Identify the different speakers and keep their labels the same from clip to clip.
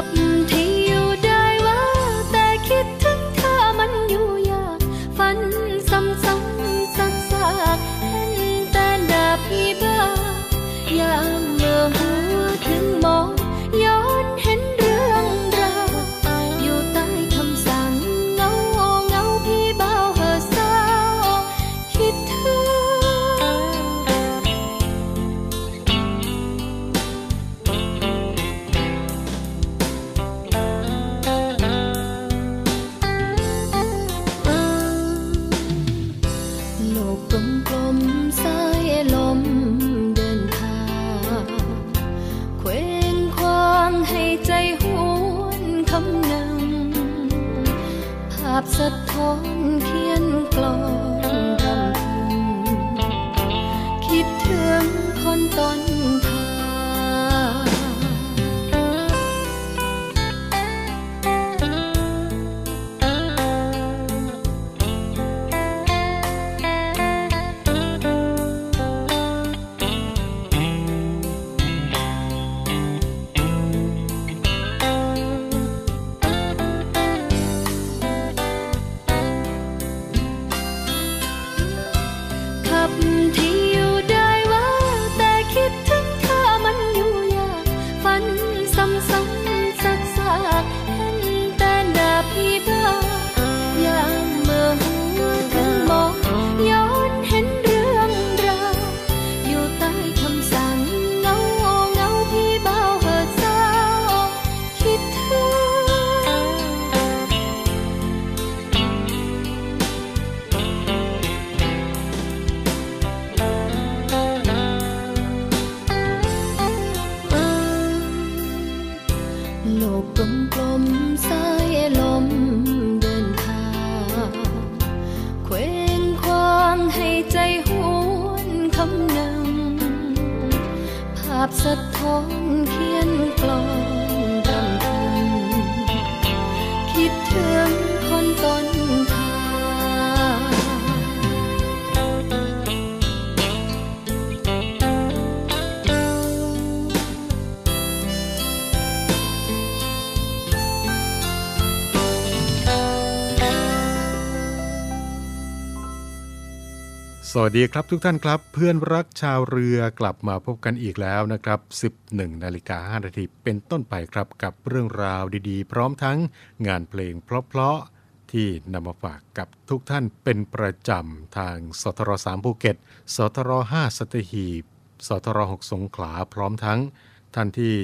Speaker 1: ขั
Speaker 2: สวัสดีครับทุกท่านครับ เพื่อนรักชาวเรือกลับมาพบกันอีกแล้วนะครับ 11นาฬิกา5นาทีเป็นต้นไปครับกับเรื่องราวดีๆ พร้อมทั้งงานเพลงเพราะๆที่นำมาฝากกับทุกท่านเป็นประจำทางสทร3ภูเก็ตสทร5สตหีบสทร6สงขลาพร้อมทั้งท่านที่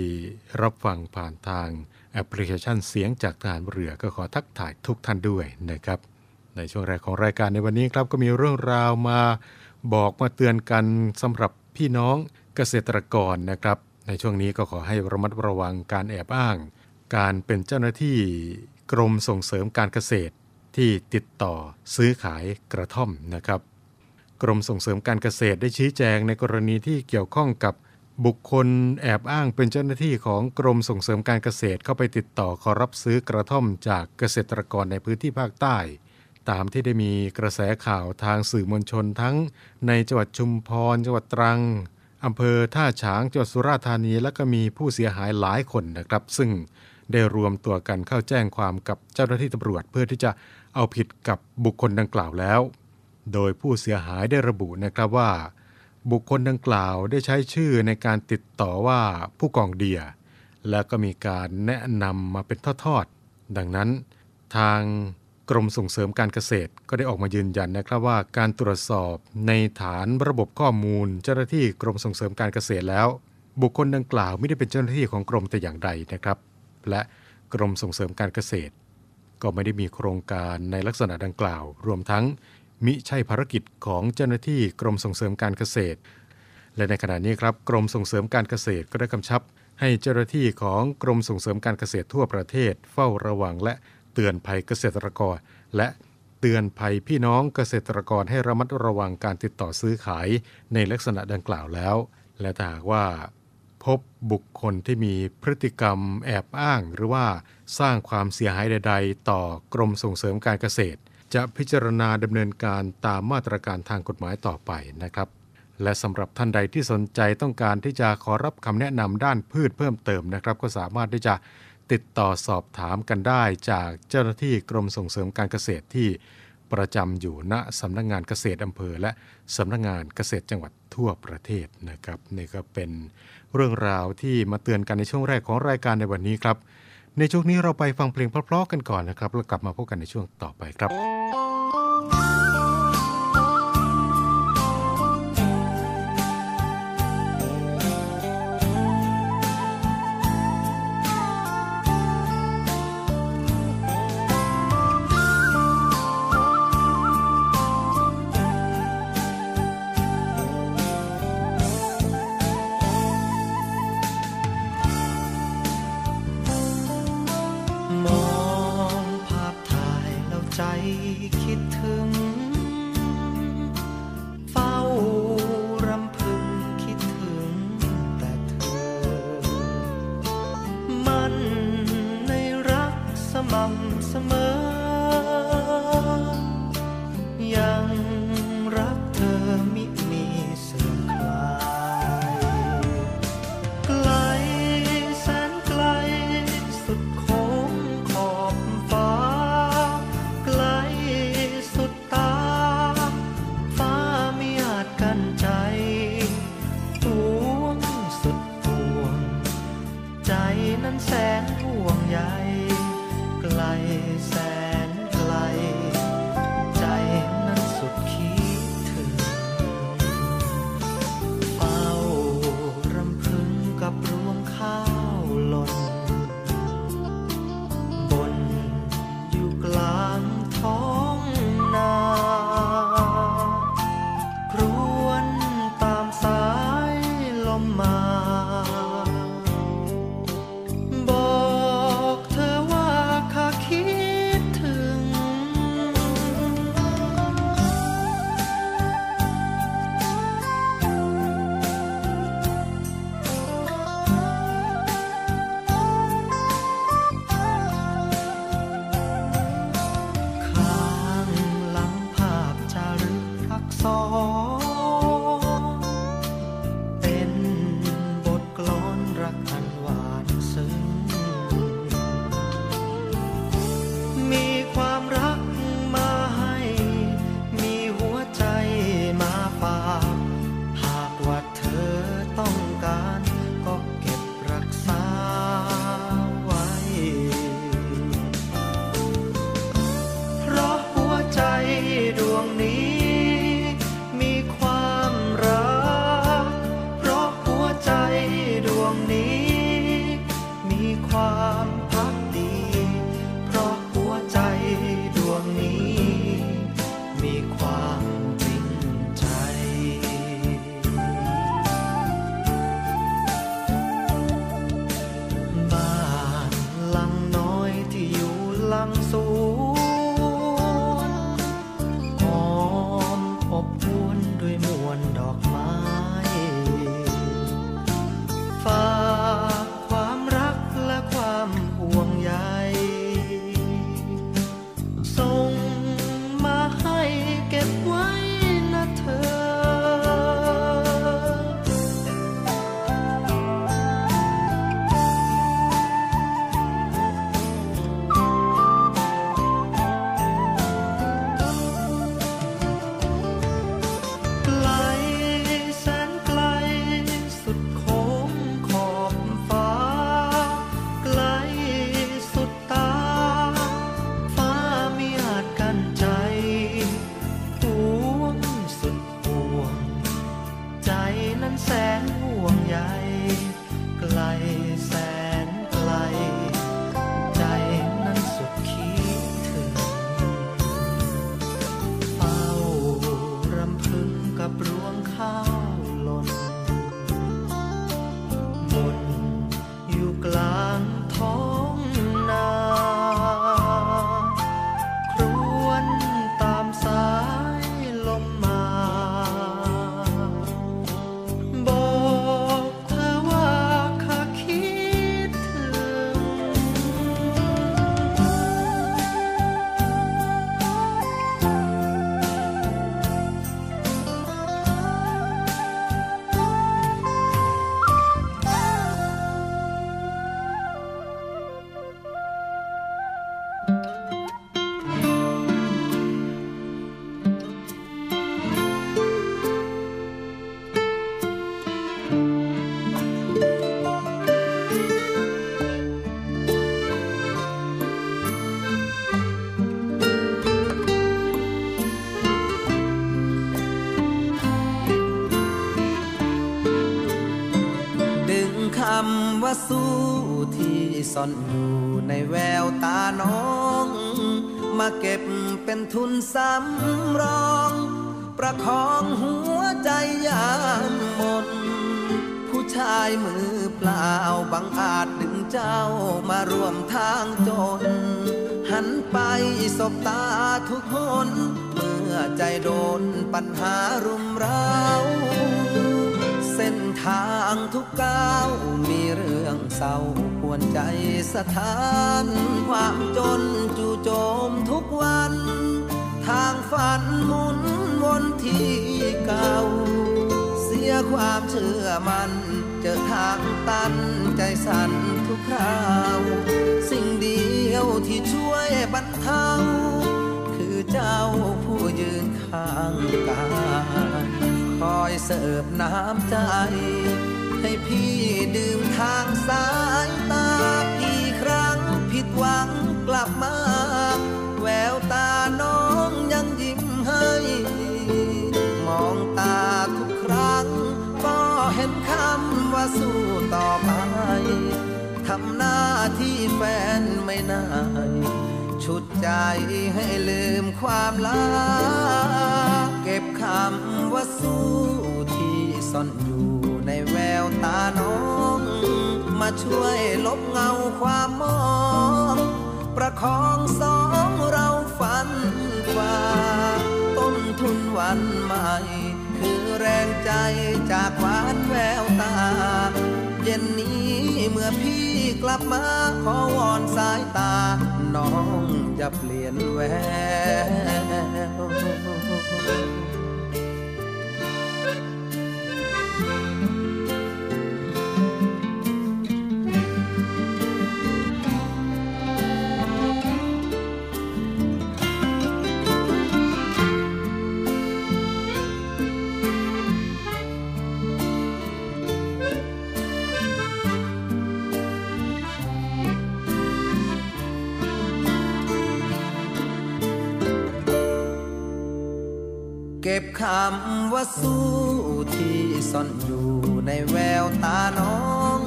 Speaker 2: รับฟังผ่านทางแอปพลิเคชันเสียงจากทหารเรือก็ขอทักทายทุกท่านด้วยนะครับ ในช่วงแรกของรายการในวันนี้ครับก็มีเรื่องราวมาบอกมาเตือนกันสำหรับพี่น้องเกษตรกรนะครับ ในช่วงนี้ก็ขอให้ระมัดระวังการแอบอ้าง การเป็นเจ้าหน้าที่กรมส่งเสริมการเกษตรที่ติดต่อซื้อขายกระท่อมนะครับ กรมส่งเสริมการเกษตรได้ชี้แจงในกรณีที่เกี่ยวข้องกับบุคคลแอบอ้างเป็นเจ้าหน้าที่ของกรมส่งเสริมการเกษตรเข้าไปติดต่อขอรับซื้อกระท่อมจากเกษตรกรในพื้นที่ภาคใต้ ตามที่ได้มีกระแสข่าวทางสื่อมวลชนทั้งในจังหวัดชุมพร จังหวัดตรังอำเภอท่าฉางจังหวัดสุราษฎร์ธานี และก็มีผู้เสียหายหลายคนนะครับ ซึ่งได้รวมตัวกันเข้าแจ้งความกับเจ้าหน้าที่ตำรวจ เพื่อที่จะเอาผิดกับบุคคลดังกล่าวแล้ว โดยผู้เสียหายได้ระบุนะครับว่า บุคคลดังกล่าวได้ใช้ชื่อในการติดต่อว่าผู้กองเดีย แล้วก็มีการแนะนำมาเป็นทอดๆดังนั้น ทาง กรมส่งเสริมการเกษตรก็ได้ออกมายืนยันนะครับว่าการตรวจสอบในฐานระบบข้อมูล เจ้าหน้าที่กรมส่งเสริมการเกษตรแล้ว บุคคลดังกล่าวไม่ได้เป็นเจ้าหน้าที่ของกรมแต่อย่างใดนะครับ และกรมส่งเสริมการเกษตร ก็ไม่ได้มีโครงการในลักษณะดังกล่าว รวมทั้งมิใช่ภารกิจของเจ้าหน้าที่กรมส่งเสริมการเกษตร และในขณะนี้ครับกรมส่งเสริมการเกษตรก็ได้กำชับ ให้เจ้าหน้าที่ของกรมส่งเสริมการเกษตรทั่วประเทศเฝ้าระวังและ เตือนภัยเกษตรกร และเตือนภัยพี่น้องเกษตรกรให้ระมัดระวังการติดต่อซื้อขายในลักษณะดังกล่าวแล้ว และถ้าหากว่า พบบุคคลที่มีพฤติกรรมแอบอ้าง หรือว่าสร้างความเสียหายใด ๆ ต่อกรมส่งเสริมการเกษตร จะพิจารณาดำเนินการตามมาตรการทางกฎหมายต่อไปนะครับและสำหรับท่านใดที่สนใจต้องการที่จะขอรับคำแนะนำด้านพืชเพิ่มเติมนะครับ ก็สามารถที่จะ ติดต่อสอบถามกันได้จากเจ้าหน้าที่กรมส่งเสริมการเกษตรที่ประจำอยู่ณสำนักงงานเกษตรอำเภอ และสำนักงงานเกษตรจังหวัดทั่วประเทศนะครับนี่ก็เป็นเรื่องราวที่มาเตือนกันในช่วงแรกของรายการในวันนี้ครับ ในช่วงนี้เราไปฟังเพลงเพราะๆกันก่อนนะครับแล้วกลับมาพบกันในช่วงต่อไปครับ
Speaker 3: สบตาทุก
Speaker 4: หนเมื่อใจโดนปัญหารุมเร้าเส้นทางทุกก้าวมีเรื่องเศร้าปวนใจสถาน ความจนจู่โจมทุกวัน ทางฝันหมุนวนที่เก่า เสียความเชื่อมัน เจอทางตันใจสั่นทุกคราว สิ่ง ที่ช่วยบรรเทาคือเจ้าผู้ยืนข้างกายคอยเสิร์ฟน้ำใจ ให้พี่ดื่มทางสายตากี่ครั้งผิดหวังกลับมา แววตาน้องยังยิ้มให้ มองตาทุกครั้ง ก็เห็นคำว่าสู้ต่อไปำหน้าที่แฟนไม่นายชุดใจให้ลืมความลาเก็บคำว่าสู้ที่ซ่อนอยู่ในแววตาน้อง มาช่วยลบเงาความมอง ประคองสองเราฝันฝ่าต้นทุนวันใหม่ คือแรงใจจากหวานแววตา เย็นนี้ เมื่อพี่กลับมาขอวอนสายตา น้องจะเปลี่ยนแวว เก็บคำว่าสู้ที่ซ่อนอยู่ในแววตาน้อง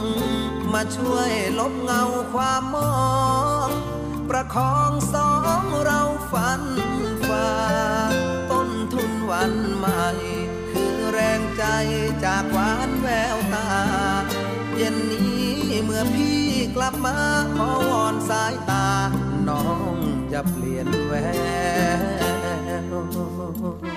Speaker 4: มาช่วยลบเงาความมอง ประคองสองเราฝันฝ่าต้นทุนวันใหม่ คือแรงใจจากหวานแววตา เย็นนี้เมื่อพี่กลับมาขอวอนสายตา น้องจะเปลี่ยนแวว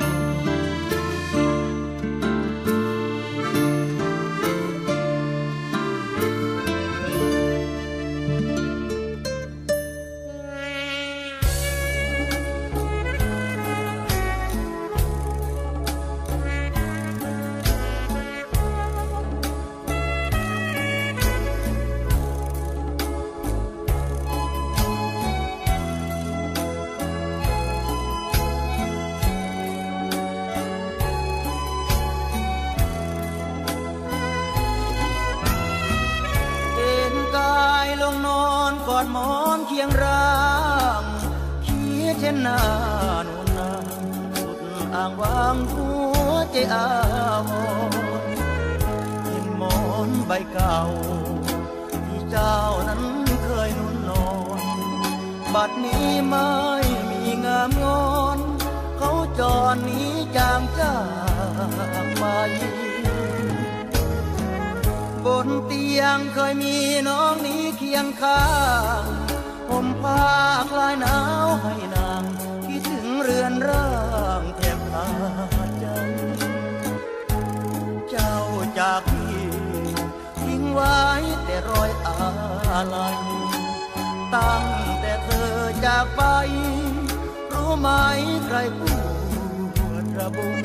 Speaker 4: ดนี้ไม่มีงามงอน เขาจรหนี้จางจากไปบนเตียงเคยมีน้องนี้เคียงข้างผมผ้าคลายหนาวให้นางคิดถึงเรือนร่างแทบขาดใจ เจ้าจากพี่ทิ้งไว้แต่รอยอาลัยตั้ง จากไป รู้ไหมใครปวดระบุม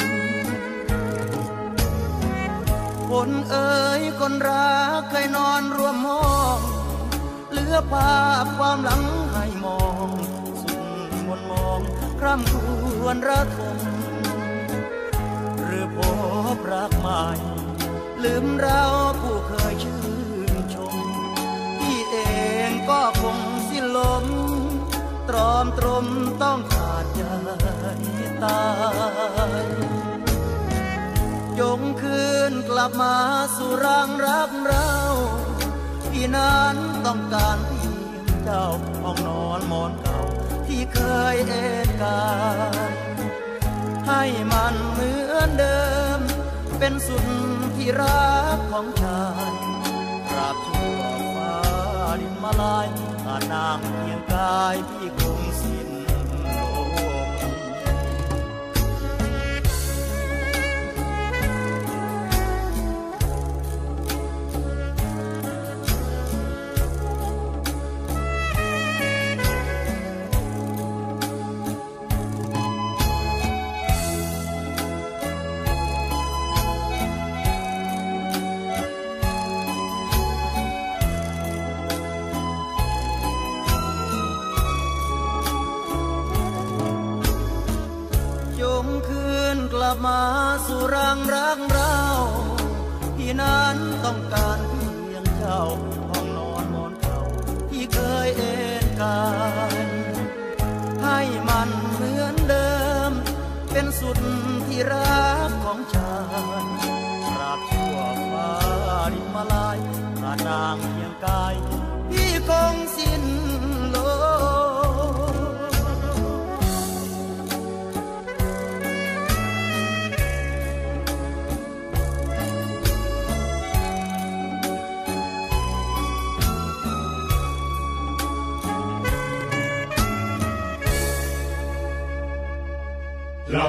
Speaker 4: คนเอ๋ยคนรักเคยนอนรวมห้องเหลือภาพความหลังให้มองสุดมนมองคร่ำครวญระทมหรือพบรักใหม่ ลืมเราผู้เคยชื่นชม พี่เองก็คงสิ้นลม ตรอมตรมต้องขาดใจตายจงคืนกลับมาสู่รังรักเราพี่นั้นต้องการพียงเจ้าห้องนอนหมอนเก่าที่เคยเอนกายให้มันเหมือนเดิม เป็นสุดที่รักของชายตราบชั่วฟ้าดินมาลาย ขาดนางเพียงกายพี่คง นั้นต้องการเพียงเจ้าห้องนอนมอนเก่าที่เคยเอ็นกายให้มันเหมือนเดิม เป็นสุดที่รักของชายตราบชั่วฟ้าดินมาลายขานางเพียงกาย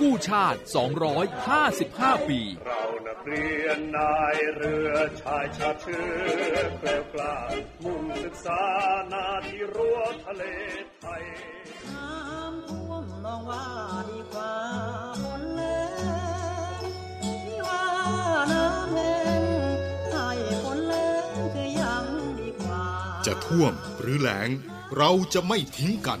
Speaker 5: กู้ชาติ 255 ปี
Speaker 6: เรานักเรียนนายเรือชายชาติเชื้อแกล้วกล้ามุ่งศึกษานาที่รั้วทะเลไทย
Speaker 7: น้ำท่วมลองว่าดีกว่าฝนแรงที่ว่าน้ำแห้งให้ฝนแรงคือยังดีกว่า
Speaker 8: จะท่วมหรือแล้งเราจะไม่ทิ้งกัน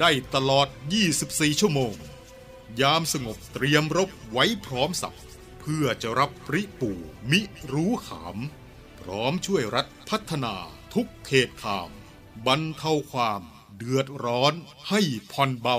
Speaker 8: ได้ตลอด 24 ชั่วโมง ยามสงบเตรียมรบไว้พร้อมสับเพื่อจะรับปริปูมิรู้ขาม พร้อมช่วยรัฐพัฒนาทุกเขตขามบรรเทาความเดือดร้อนให้ผ่อนเบา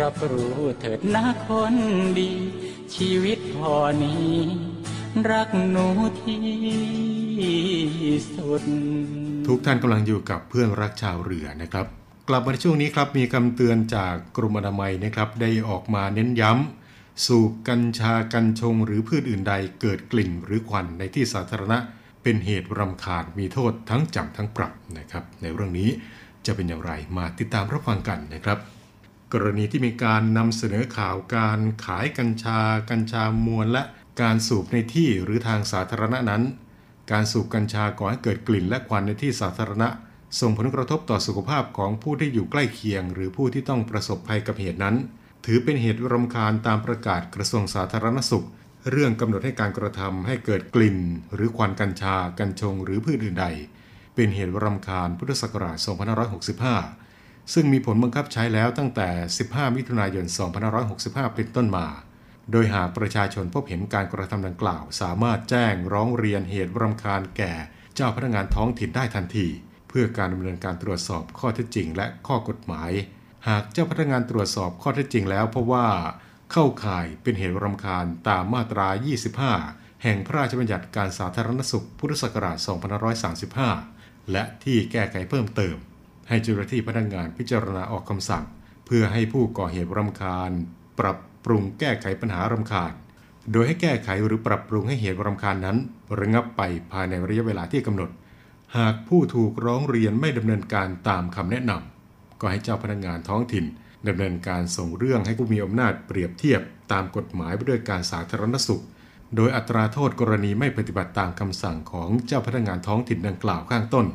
Speaker 9: รับรู้เถิดนะคนดี ชีวิตพอนี้ รักหนูที่สุด
Speaker 2: ทุกท่านกำลังอยู่กับเพื่อนรักชาวเรือนะครับ กลับมาในช่วงนี้ครับมีคำเตือนจากกรมอนามัยนะครับได้ออกมาเน้นย้ำ สูบกัญชากัญชง หรือพืชอื่นใดเกิดกลิ่นหรือควันในที่สาธารณะ เป็นเหตุรำคาญมีโทษทั้งจำทั้งปรับนะครับ ในเรื่องนี้จะเป็นอย่างไรมาติดตามรับฟังกันนะครับ กรณีที่มีการนำเสนอข่าวการขายกัญชา กัญชามวลและการสูบในที่หรือทางสาธารณะนั้น การสูบกัญชาก่อให้เกิดกลิ่นและควันในที่สาธารณะ ส่งผลกระทบต่อสุขภาพของผู้ที่อยู่ใกล้เคียง หรือผู้ที่ต้องประสบภัยกับเหตุนั้น ถือเป็นเหตุรำคาญตามประกาศกระทรวงสาธารณสุข เรื่องกำหนดให้การกระทำให้เกิดกลิ่น หรือควันกัญชา กัญชง หรือพืชอื่นใด เป็นเหตุรำคาญพุทธศักราช 2565 ซึ่งมีผลบังคับใช้แล้วตั้งแต่ 15 มิถุนายน 2565 เป็นต้นมา โดยหากประชาชนพบเห็นการกระทำดังกล่าว สามารถแจ้งร้องเรียนเหตุรำคาญแก่ เจ้าพนักงานท้องถิ่นได้ทันที เพื่อการดำเนินการตรวจสอบข้อเท็จจริง และข้อกฎหมาย หากเจ้าพนักงานตรวจสอบข้อเท็จจริงแล้วพบว่า เข้าข่ายเป็นเหตุรำคาญตามมาตรา 25 แห่งพระราชบัญญัติการสาธารณสุขพุทธศักราช 2535 และที่แก้ไขเพิ่มเติม ให้เจ้าหน้าที่พนักงานพิจารณาออกคำสั่ง เพื่อให้ผู้ก่อเหตุรำคาญ ปรับปรุงแก้ไขปัญหารำคาญ โดยให้แก้ไขหรือปรับปรุงให้เหตุรำคาญนั้นระงับไปภายในระยะเวลาที่กำหนด หากผู้ถูกร้องเรียนไม่ดำเนินการตามคำแนะนำก็ให้เจ้าพนักงานท้องถิ่นดำเนินการส่งเรื่องให้ผู้มีอำนาจเปรียบเทียบตามกฎหมายไปด้วยการสาธารณสุข โดยอัตราโทษกรณีไม่ปฏิบัติตามคำสั่งของเจ้าพนักงานท้องถิ่นดังกล่าวข้างต้น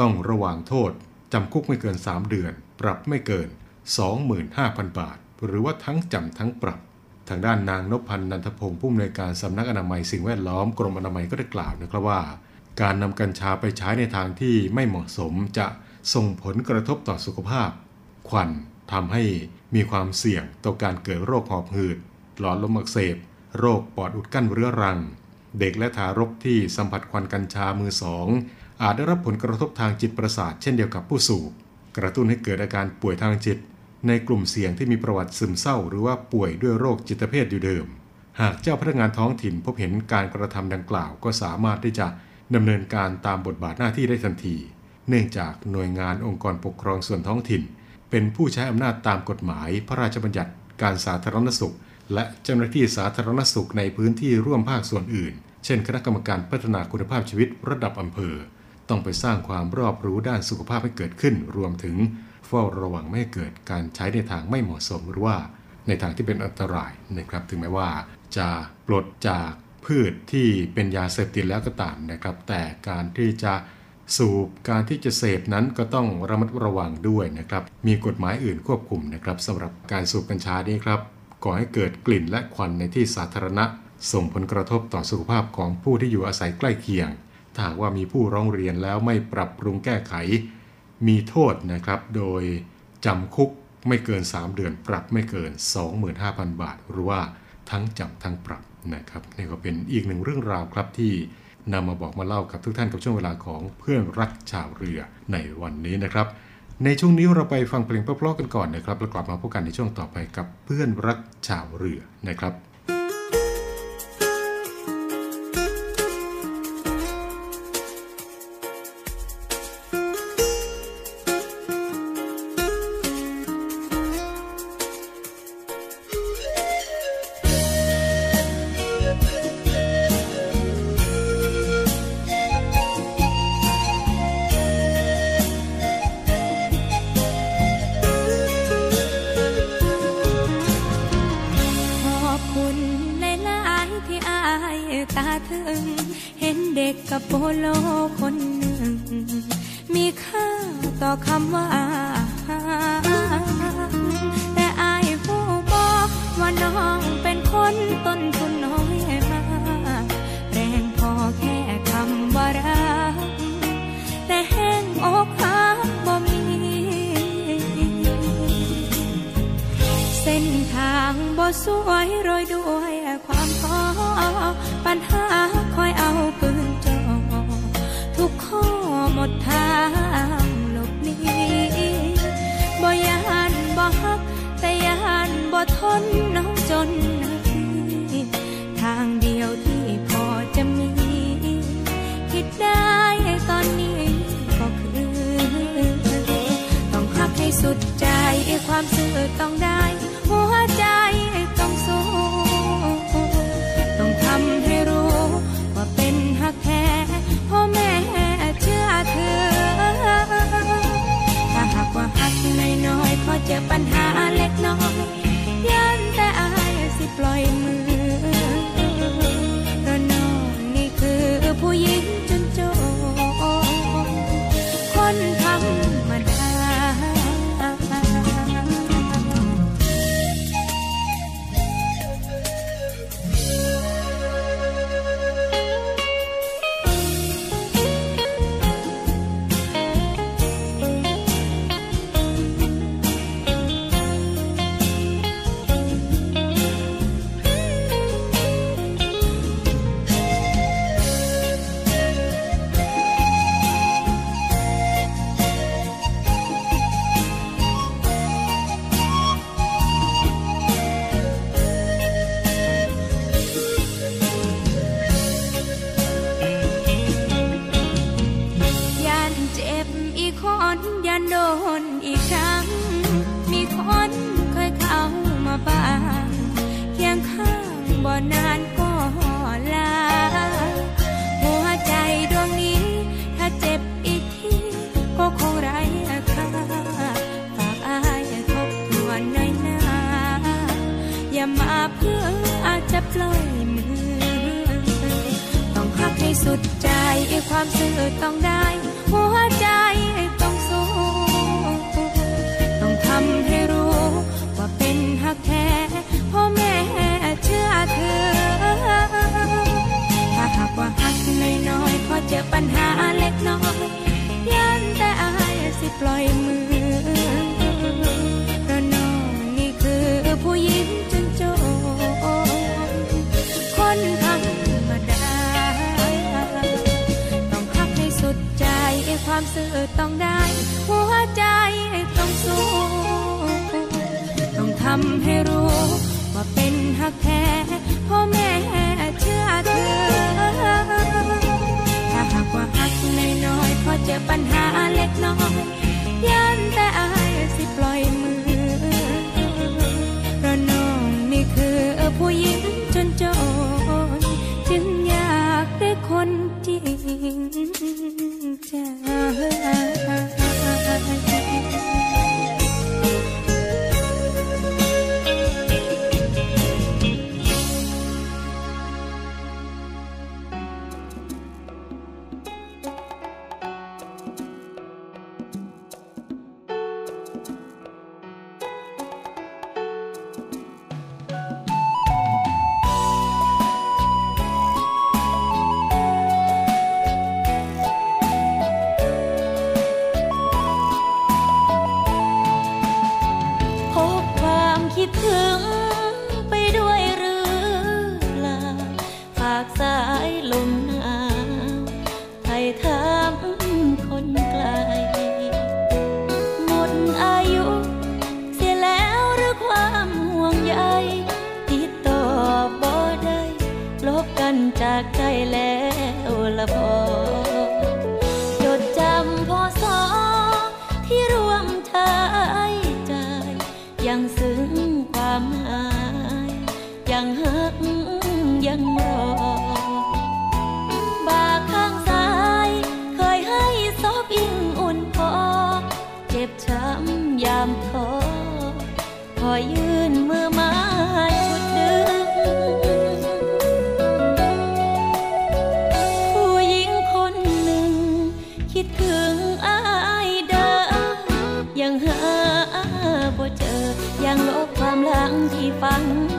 Speaker 2: ต้องระวางโทษ จำคุกไม่เกิน 3 เดือน ปรับไม่เกิน 25,000 บาท หรือว่าทั้งจำทั้งปรับ ทางด้านนางนพันธ์นันทพงศ์ผู้อำนวยการสำนักอนามัยสิ่งแวดล้อมกรมอนามัยก็ได้กล่าวนะครับว่า การนำกัญชาไปใช้ในทางที่ไม่เหมาะสมจะส่งผลกระทบต่อสุขภาพ ควันทำให้มีความเสี่ยงต่อการเกิดโรคหอบหืด หลอดลมอักเสบ โรคปอดอุดกั้นเรื้อรัง เด็กและทารกที่สัมผัสควันกัญชามือสอง อาจได้รับผลกระทบทางจิตประสาทเช่นเดียวกับผู้สูบ กระตุ้นให้เกิดอาการป่วยทางจิต
Speaker 10: ในกลุ่มเสี่ยงที่มีประวัติซึมเศร้า หรือว่าป่วยด้วยโรคจิตเภทอยู่เดิม หากเจ้าพนักงานท้องถิ่นพบเห็นการกระทำดังกล่าว ก็สามารถที่จะดำเนินการตามบทบาทหน้าที่ได้ทันที เนื่องจากหน่วยงานองค์กรปกครองส่วนท้องถิ่น เป็นผู้ใช้อำนาจตามกฎหมาย พระราชบัญญัติ การสาธารณสุข และเจ้าหน้าที่สาธารณสุขในพื้นที่ร่วมภาคส่วนอื่น เช่น คณะกรรมการพัฒนาคุณภาพชีวิตระดับอำเภอ ต้องไปสร้างความรอบรู้ด้านสุขภาพให้เกิดขึ้น รวมถึงเฝ้าระวังไม่ให้เกิดการใช้ในทางไม่เหมาะสมหรือว่าในทางที่เป็นอันตรายนะครับ ถึงแม้ว่าจะปลดจากพืชที่เป็นยาเสพติดแล้วก็ตามนะครับ แต่การที่จะสูบการที่จะเสพนั้นก็ต้องระมัดระวังด้วยนะครับ มีกฎหมายอื่นควบคุมนะครับสำหรับการสูบกัญชานี้ครับก่อให้เกิดกลิ่นและควันในที่สาธารณะ ส่งผลกระทบต่อสุขภาพของผู้ที่อยู่อาศัยใกล้เคียง ถ้าหากว่ามีผู้ร้องเรียนแล้วไม่ปรับปรุงแก้ไข มีโทษนะครับ โดยจำคุกไม่เกิน 3 เดือน ปรับไม่เกิน 25,000 บาท หรือว่าทั้งจำทั้งปรับนะครับนี่ก็เป็นอีกหนึ่งเรื่องราวครับที่นำมาบอกมาเล่ากับทุกท่านกับช่วงเวลาของเพื่อนรักชาวเรือในวันนี้นะครับ ในช่วงนี้เราไปฟังเพลงเพราะๆกันก่อนนะครับแล้วกลับมาพบกันในช่วงต่อไปกับเพื่อนรักชาวเรือนะครับ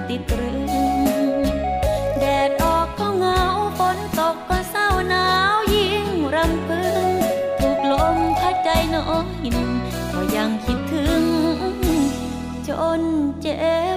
Speaker 11: ติดตรึง แดดออกก็เหงาฝนตกก็เศ
Speaker 12: ร้าหนาวยิ่งรำพึง ถูกลมพัดใจน้อยหนึ่งก็ยังคิดถึง จนเจ็บ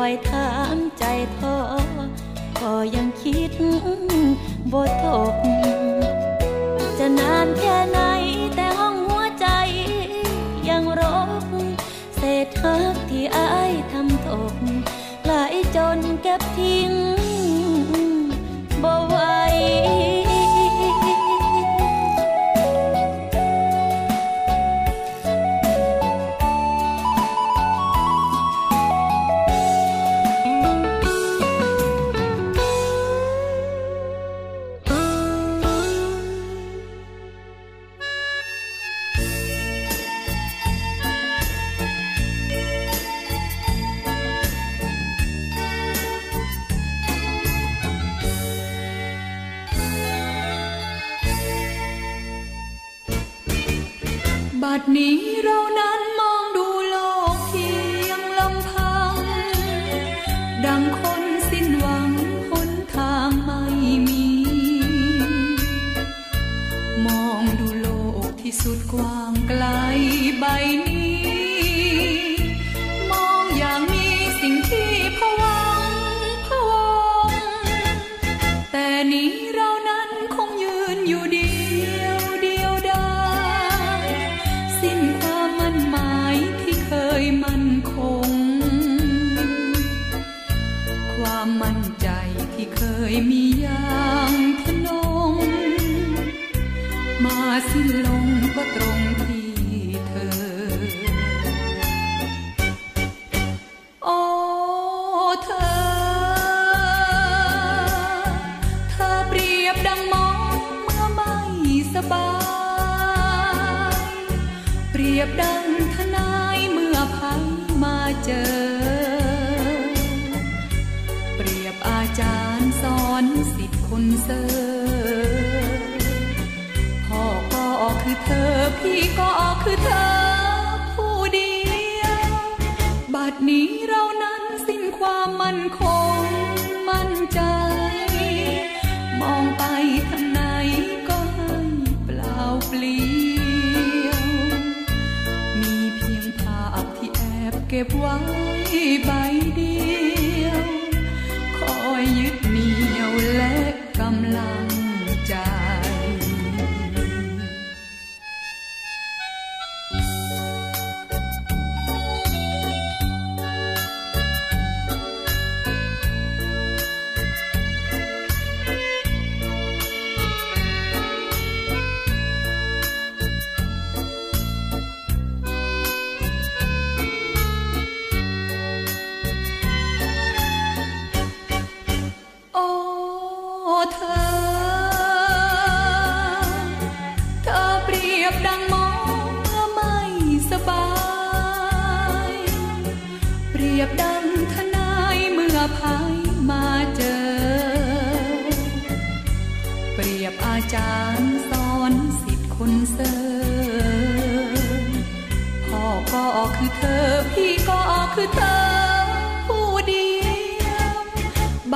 Speaker 12: อยถามใจท้อก็ยังคิดบ่ถกจะนานแค่ไหนแต่ห้องหัวใจ ยังรกเศษหักที่อายทำตกไหลจนเก็บทิ้ง บาย เป
Speaker 13: รียบดังทนายเมื่อภัยมาเจอ เปรียบอาจารย์สอนสิทธิ์คนเซอร์พ่อก็คือเธอ พี่ก็คือเธอ ผู้เดียวบัดนี้ บเก็บไว้ใบ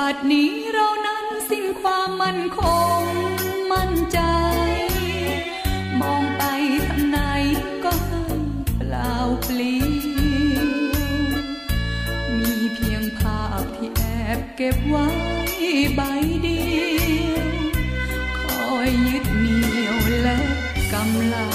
Speaker 13: บัดนี้เรานั้นสิ้นความมั่นคงมั่นใจ มองไปทางไหนก็ให้เปล่าเปลี่ยวมีเพียงภาพที่แอบเก็บไว้ใบเดียว คอยยึดเหนี่ยวและกำลั
Speaker 14: ง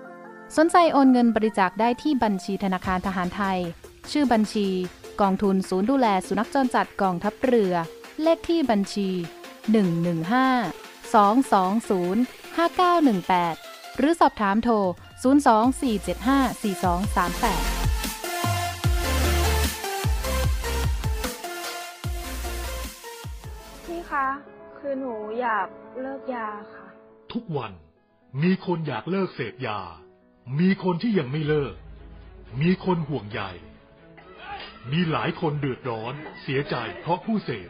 Speaker 14: สนใจโอนเงินบริจาคได้ที่บัญชีธนาคารทหารไทย ชื่อบัญชี กองทุนศูนย์ดูแลสุนัขจรจัดกองทัพเรือ เลขที่บัญชี 115 220 5918 หรือสอบถามโทร 024754238
Speaker 15: พี่คะ คือหนูอยากเลิกยาค่ะ
Speaker 16: ทุกวันมีคนอยากเลิกเสพยา มีคนที่ยังไม่เลิก มีคนห่วงใยมีหลายคนเดือดร้อน เสียใจเพราะผู้เสพ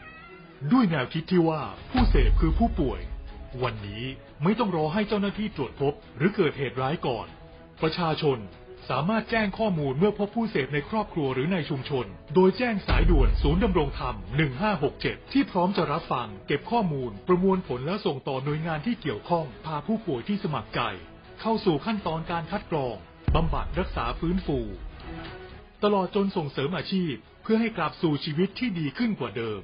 Speaker 16: ด้วยแนวคิดที่ว่าผู้เสพคือผู้ป่วย วันนี้ไม่ต้องรอให้เจ้าหน้าที่ตรวจพบ หรือเกิดเหตุร้ายก่อน ประชาชนสามารถแจ้งข้อมูลเมื่อพบผู้เสพในครอบครัวหรือในชุมชน โดยแจ้งสายด่วนศูนย์ดำรงธรรม 1567 ที่พร้อมจะรับฟัง เก็บข้อมูล ประมวลผลและส่งต่อหน่วยงานที่เกี่ยวข้อง พาผู้ป่วยที่สมัครใจ เข้าสู่ขั้นตอนการคัดกรองบำบัดรักษาฟื้นฟู ตลอดจนส่งเสริมอาชีพ เพื่อให้กลับสู่ชีวิตที่ดีขึ้นกว่าเดิม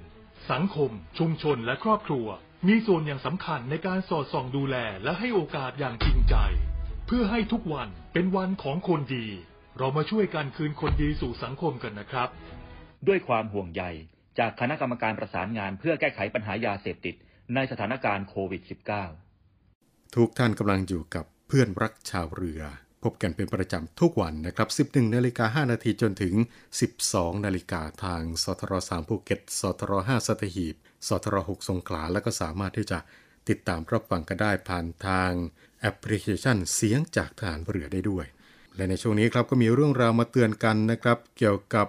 Speaker 16: สังคม ชุมชนและครอบครัว มีส่วนอย่างสำคัญในการสอดส่องดูแลและให้โอกาสอย่างจริงใจ เพื่อให้ทุกวันเป็นวันของคนดี เรามาช่วยกันคืนคนดีสู่สังคมกันนะครับ
Speaker 17: ด้วยความห่วงใยจากคณะกรรมการประสานงานเพื่อแก้ไขปัญหายาเสพติดในสถานการณ์โควิด -19
Speaker 2: ทุกท่านกำลังอยู่กับ เพื่อนรักชาวเรือ พบกันเป็นประจำทุกวันนะครับ 11นาฬิกา5นาทีจนถึง 12นาฬิกาทางสทร3ภูเก็ตสทร5สัตหีบสทร6สงขลาแล้วก็สามารถที่จะติดตามรับฟังกันได้ผ่านทางแอปพลิเคชันเสียงจากฐานเรือได้ด้วย และในช่วงนี้ครับก็มีเรื่องราวมาเตือนกันนะครับ เกี่ยวกับ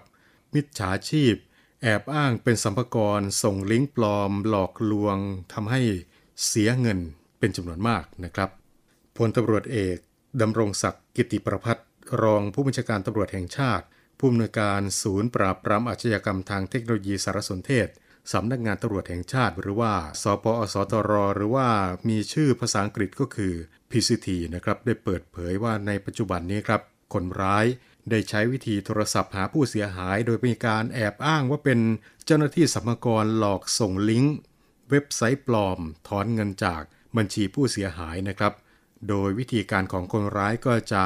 Speaker 2: มิจฉาชีพ แอบอ้างเป็นสัมภากรส่งลิงก์ปลอม หลอกลวงทำให้เสียเงินเป็นจำนวนมากนะครับ พลตำรวจเอกดำรงศักดิ์กิติประพัฒรองผู้บัญชาการตำรวจแห่งชาติ ผู้อำนวยการศูนย์ปราบปรามอาชญากรรมทางเทคโนโลยีสารสนเทศสำนักงานตำรวจแห่งชาติ หรือว่า สปอสตร หรือว่ามีชื่อภาษาอังกฤษก็คือ PCT นะครับ ได้เปิดเผยว่าในปัจจุบันนี้ครับ คนร้ายได้ใช้วิธีโทรศัพท์หาผู้เสียหาย โดยมีการแอบอ้างว่าเป็นเจ้าหน้าที่สมภากรหลอกส่งลิงก์ เว็บไซต์ปลอม ถอนเงินจากบัญชีผู้เสียหายนะครับ โดยวิธีการของคนร้ายก็จะ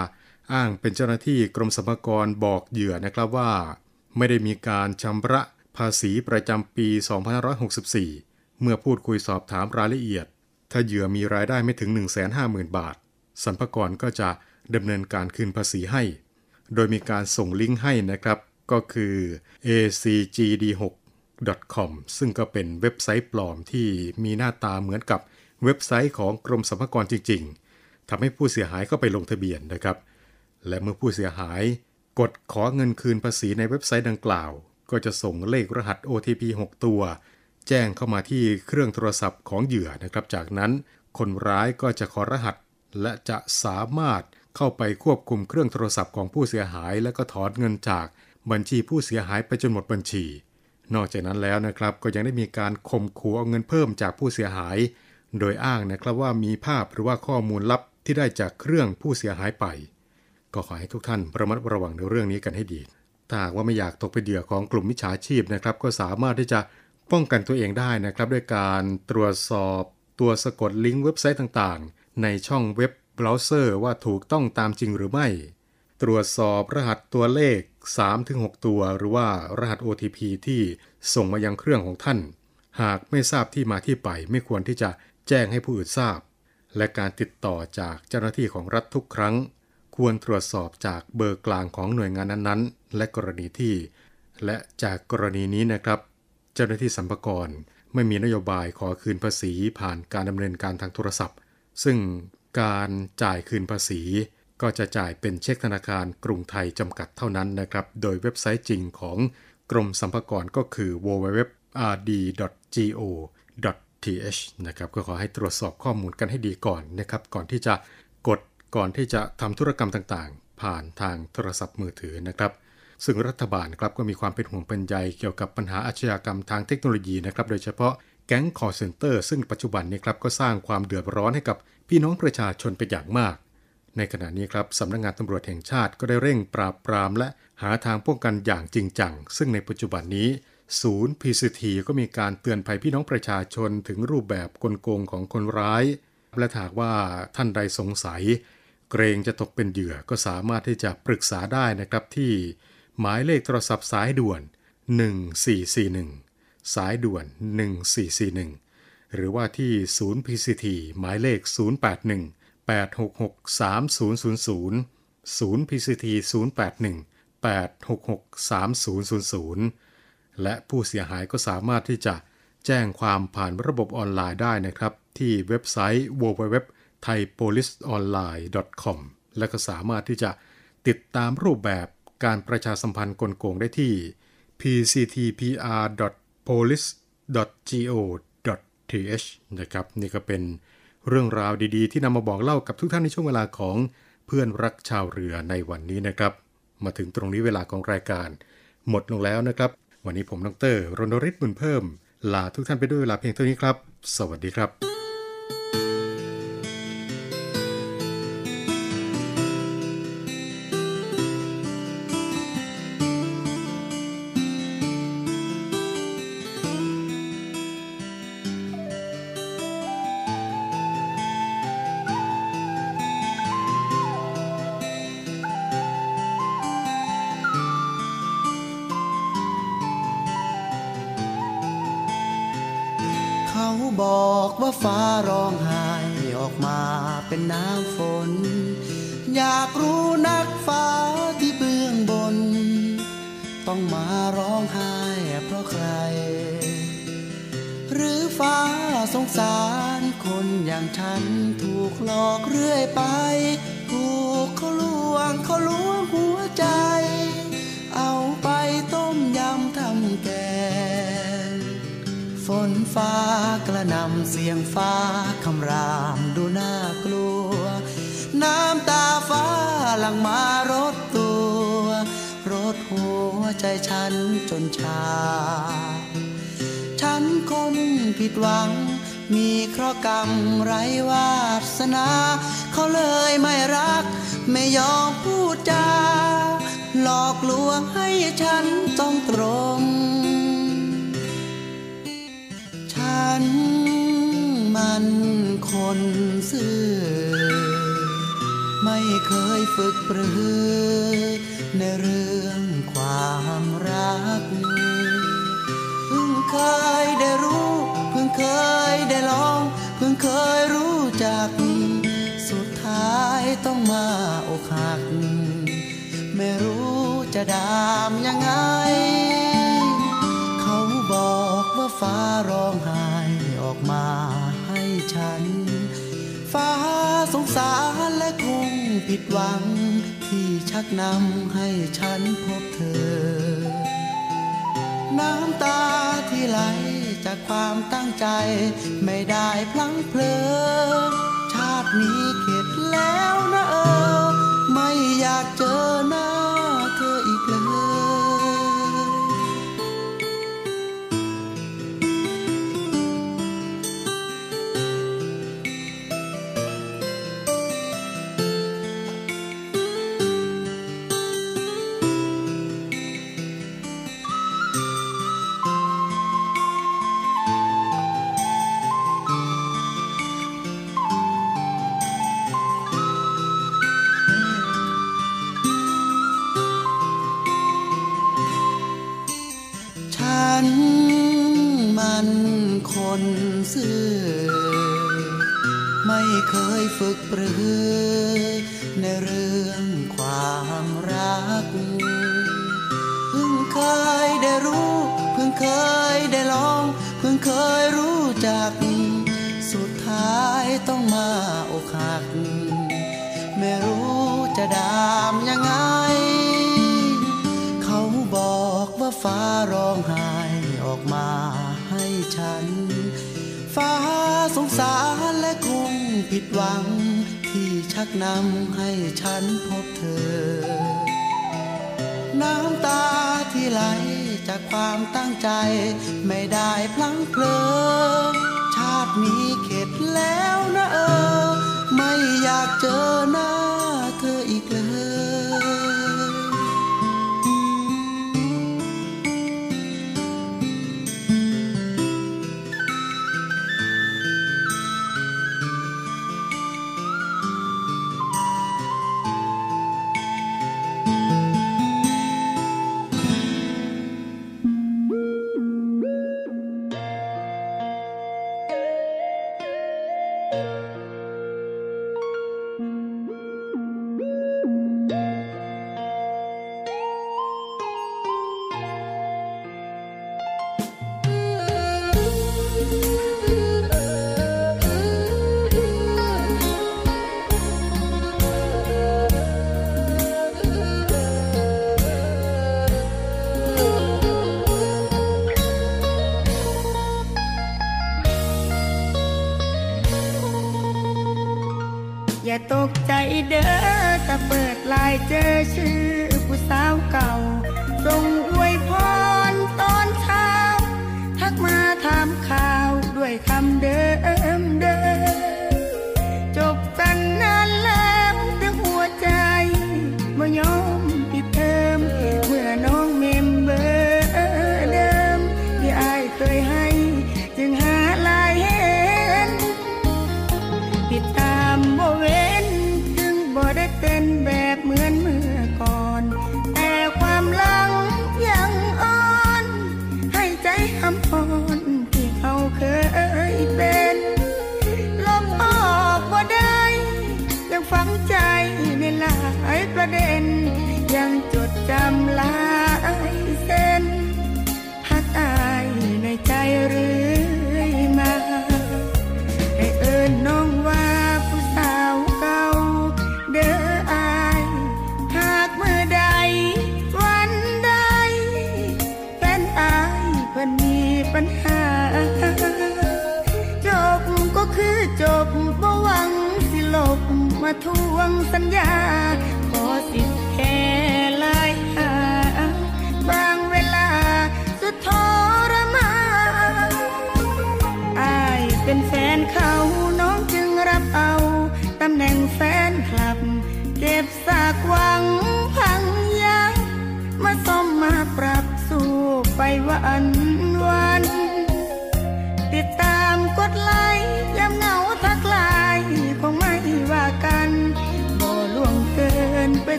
Speaker 2: อ้างเป็นเจ้าหน้าที่กรมสรรพากรบอกเหยื่อนะครับว่า ไม่ได้มีการชำระภาษีประจำปี 2564 เมื่อพูดคุยสอบถามรายละเอียด ถ้าเหยื่อมีรายได้ไม่ถึง 150,000 บาท สรรพากรก็จะดำเนินการคืนภาษีให้ โดยมีการส่งลิงก์ให้นะครับ ก็คือ acgd6.com ซึ่งก็เป็นเว็บไซต์ปลอมที่มีหน้าตาเหมือนกับเว็บไซต์ของกรมสรรพากรจริงๆ ทำให้ผู้เสียหายเข้าไปลงทะเบียนนะครับ และเมื่อผู้เสียหายกดขอเงินคืนภาษีในเว็บไซต์ดังกล่าว ก็จะส่งเลขรหัส OTP 6 ตัว แจ้งเข้ามาที่เครื่องโทรศัพท์ของเหยื่อนะครับ จากนั้นคนร้ายก็จะขอรหัส และจะสามารถเข้าไปควบคุมเครื่องโทรศัพท์ของผู้เสียหาย และก็ถอนเงินจากบัญชีผู้เสียหายไปจนหมดบัญชี นอกจากนั้นแล้วนะครับก็ยังได้มีการข่มขู่เอาเงินเพิ่มจากผู้เสียหาย โดยอ้างนะครับว่ามีภาพหรือว่าข้อมูลลับ ที่ได้จากเครื่องผู้เสียหายไป ก็ขอให้ทุกท่านระมัดระวังในเรื่องนี้กันให้ดี ถ้าหากว่าไม่อยากตกเป็นเหยื่อของกลุ่มมิจฉาชีพนะครับ ก็สามารถที่จะป้องกันตัวเองได้นะครับ ด้วยการตรวจสอบตัวสะกดลิงก์เว็บไซต์ต่างๆ ในช่องเว็บเบราว์เซอร์ว่าถูกต้องตามจริงหรือไม่ ตรวจสอบรหัสตัวเลข 3-6 ตัว หรือว่ารหัส OTP ที่ส่งมายังเครื่องของท่าน หากไม่ทราบที่มาที่ไปไม่ควรที่จะแจ้งให้ผู้อื่นทราบ และการติดต่อจากเจ้าหน้าที่ของรัฐทุกครั้ง ควรตรวจสอบจากเบอร์กลางของหน่วยงานนั้นๆ และกรณีที่ และจากกรณีนี้นะครับ เจ้าหน้าที่สัมภากรไม่มีนโยบายขอคืนภาษีผ่านการดำเนินการทางโทรศัพท์ ซึ่งการจ่ายคืนภาษี ก็จะจ่ายเป็นเช็คธนาคารกรุงไทยจำกัดเท่านั้นนะครับ โดยเว็บไซต์จริงของกรมสัมภากรก็คือ www.rd.go th นะครับก็ขอให้ตรวจสอบข้อมูลกันให้ดีก่อนนะครับก่อนที่จะกดก่อนที่จะทำธุรกรรมต่างๆ ผ่านทางโทรศัพท์มือถือนะครับ ซึ่งรัฐบาลครับก็มีความเป็นห่วงเป็นใยเกี่ยวกับปัญหาอาชญากรรมทางเทคโนโลยีนะครับโดยเฉพาะแก๊งคอร์เซนเตอร์ซึ่งปัจจุบันนี้ครับก็สร้างความเดือดร้อนให้กับพี่น้องประชาชนเป็นอย่างมาก ในขณะนี้ครับสำนักงงานตำรวจแห่งชาติก็ได้เร่งปราบปราม และหาทางป้องกันอย่างจริงจังซึ่งในปัจจุบันนี้ ศูนย์ PCT ก็มีการเตือนภัยพี่น้องประชาชนถึงรูปแบบกลโกงของคนร้าย และหากว่าท่านใดสงสัย เกรงจะตกเป็นเหยื่อก็สามารถที่จะปรึกษาได้นะครับที่ หมายเลขโทรศัพท์สายด่วน 1441 สายด่วน 1441 หรือว่าที่ศูนย์ PCT หมายเลข 081 866 3000 ศูนย์ PCT 081 866 3000 และผู้เสียหายก็สามารถที่จะแจ้งความผ่านระบบออนไลน์ได้นะครับ ที่เว็บไซต์ www.thaipoliceonline.com และก็สามารถที่จะติดตามรูปแบบการประชาสัมพันธ์กลโกงได้ที่ pctpr.police.go.th นะครับนี่ก็เป็นเรื่องราวดีๆ ที่นำมาบอกเล่ากับทุกท่านในช่วงเวลาของเพื่อนรักชาวเรือในวันนี้นะครับ มาถึงตรงนี้เวลาของรายการ หมดลงแล้วนะครับ วันนี้ผมดรรณริศบุญเพิ่ม ลาทุกท่านไปด้วยเวลาเพียงเท่านี้ครับ สวัสดีครับ
Speaker 4: บอกว่าฟ้าร้องไห้ออกมาเป็นน้ำฝน
Speaker 18: อยากรู้นักฟ้าที่เบื้องบน ต้องมาร้องไห้เพราะใคร หรือฟ้าสงสารคนอย่างฉันถูกหลอกเรื่อยไป ฟ้ากระนำเสียงฟ้าคำรามดูน่ากลัว น้ำตาฟ้าหลังมารถตัวรถหัวใจฉันจนชา ฉันคนผิดหวัง มีเคราะห์กรรมไรวาสนา เขาเลยไม่รัก ไม่ยอมพูดจา หลอกลวงให้ฉันต้องตรง ฉันมันคนซื่อ ไม่เคยฝึกปรือ ในเรื่องความรัก เพิ่งเคยได้รู้ เพิ่งเคยได้ลอง เพิ่งเคยรู้จัก สุดท้ายต้องมาอกหัก ไม่รู้จะดามยังไง เขาบอกว่าฟ้าร้องไห้าให้ ฉัน ฟ้าสงสารและคงผิดหวัง ที่ชักนำให้ฉันพบเธอ น้ำตาที่ไหลจากความตั้งใจ ไม่ได้พลั้งเพลิงชาตินี้เข็ดแล้วนะเออ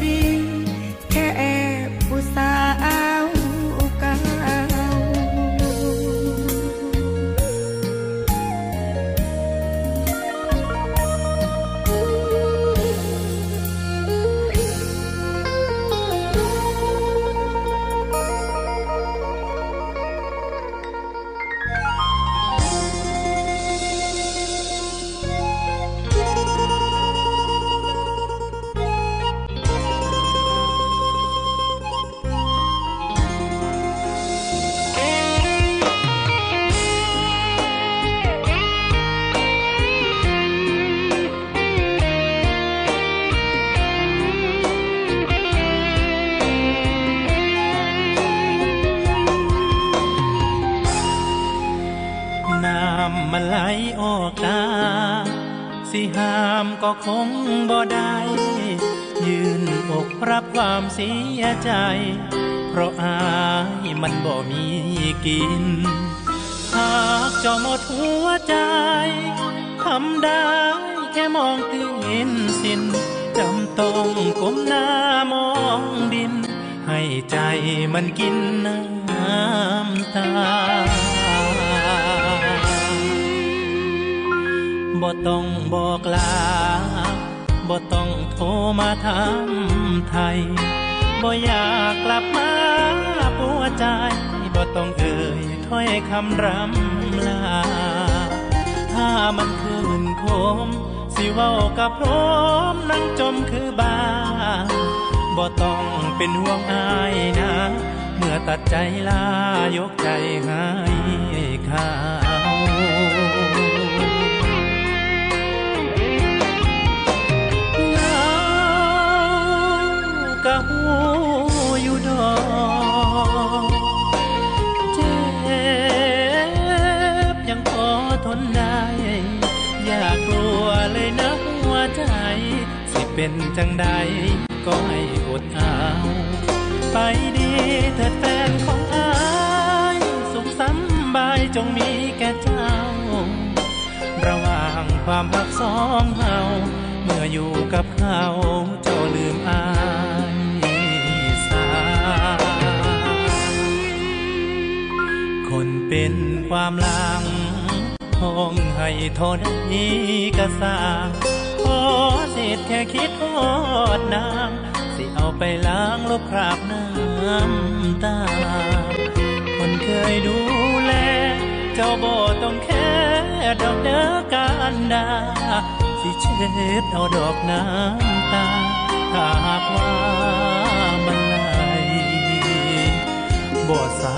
Speaker 18: หู ก็คงบ่ได้ยืนอก
Speaker 19: รับความเสี
Speaker 20: ยใจ เพราะ
Speaker 21: อายมันบ่มีกิน หากจ้าหมดหัวใจทำได้แค่มองตื่นสินจำต้องก้มหน้ามองดิน ให้ใจมันกินน้ำตาบ่ต้องบอกลา บ่ต้องโทรมาถามไทย บ่อยากกลับมาปัวใจ บ่ต้องเอ่ยถ้อยคำรำลา ถ้ามันคืนคม สิเว้ากับพร้อมนั่งจมคือบาบ่ต้องเป็นห่วงอายนะ เมื่อตัดใจลายกใจให้เขา เป็นจังใดก็ให้อดเอา ไปดีเถิดแฟนของอายสุขสำบายจงมีแก่เจ้า ระหว่างความรักสองเฮาเมื่ออยู่กับเขาเจ้าลืมอายสาคนเป็นความลังทองให้ทนนี้กระสาง ษแค่คิดทอดนางสิเอาไปล้างลบคราบน้ำตา คนเคยดูแล เจ้าบ่ต้องแค่ดอกเด้อการดา สิเช็ดเอาดอกน้ำตาถ้าหากว่ามันไหลบ่เศร้า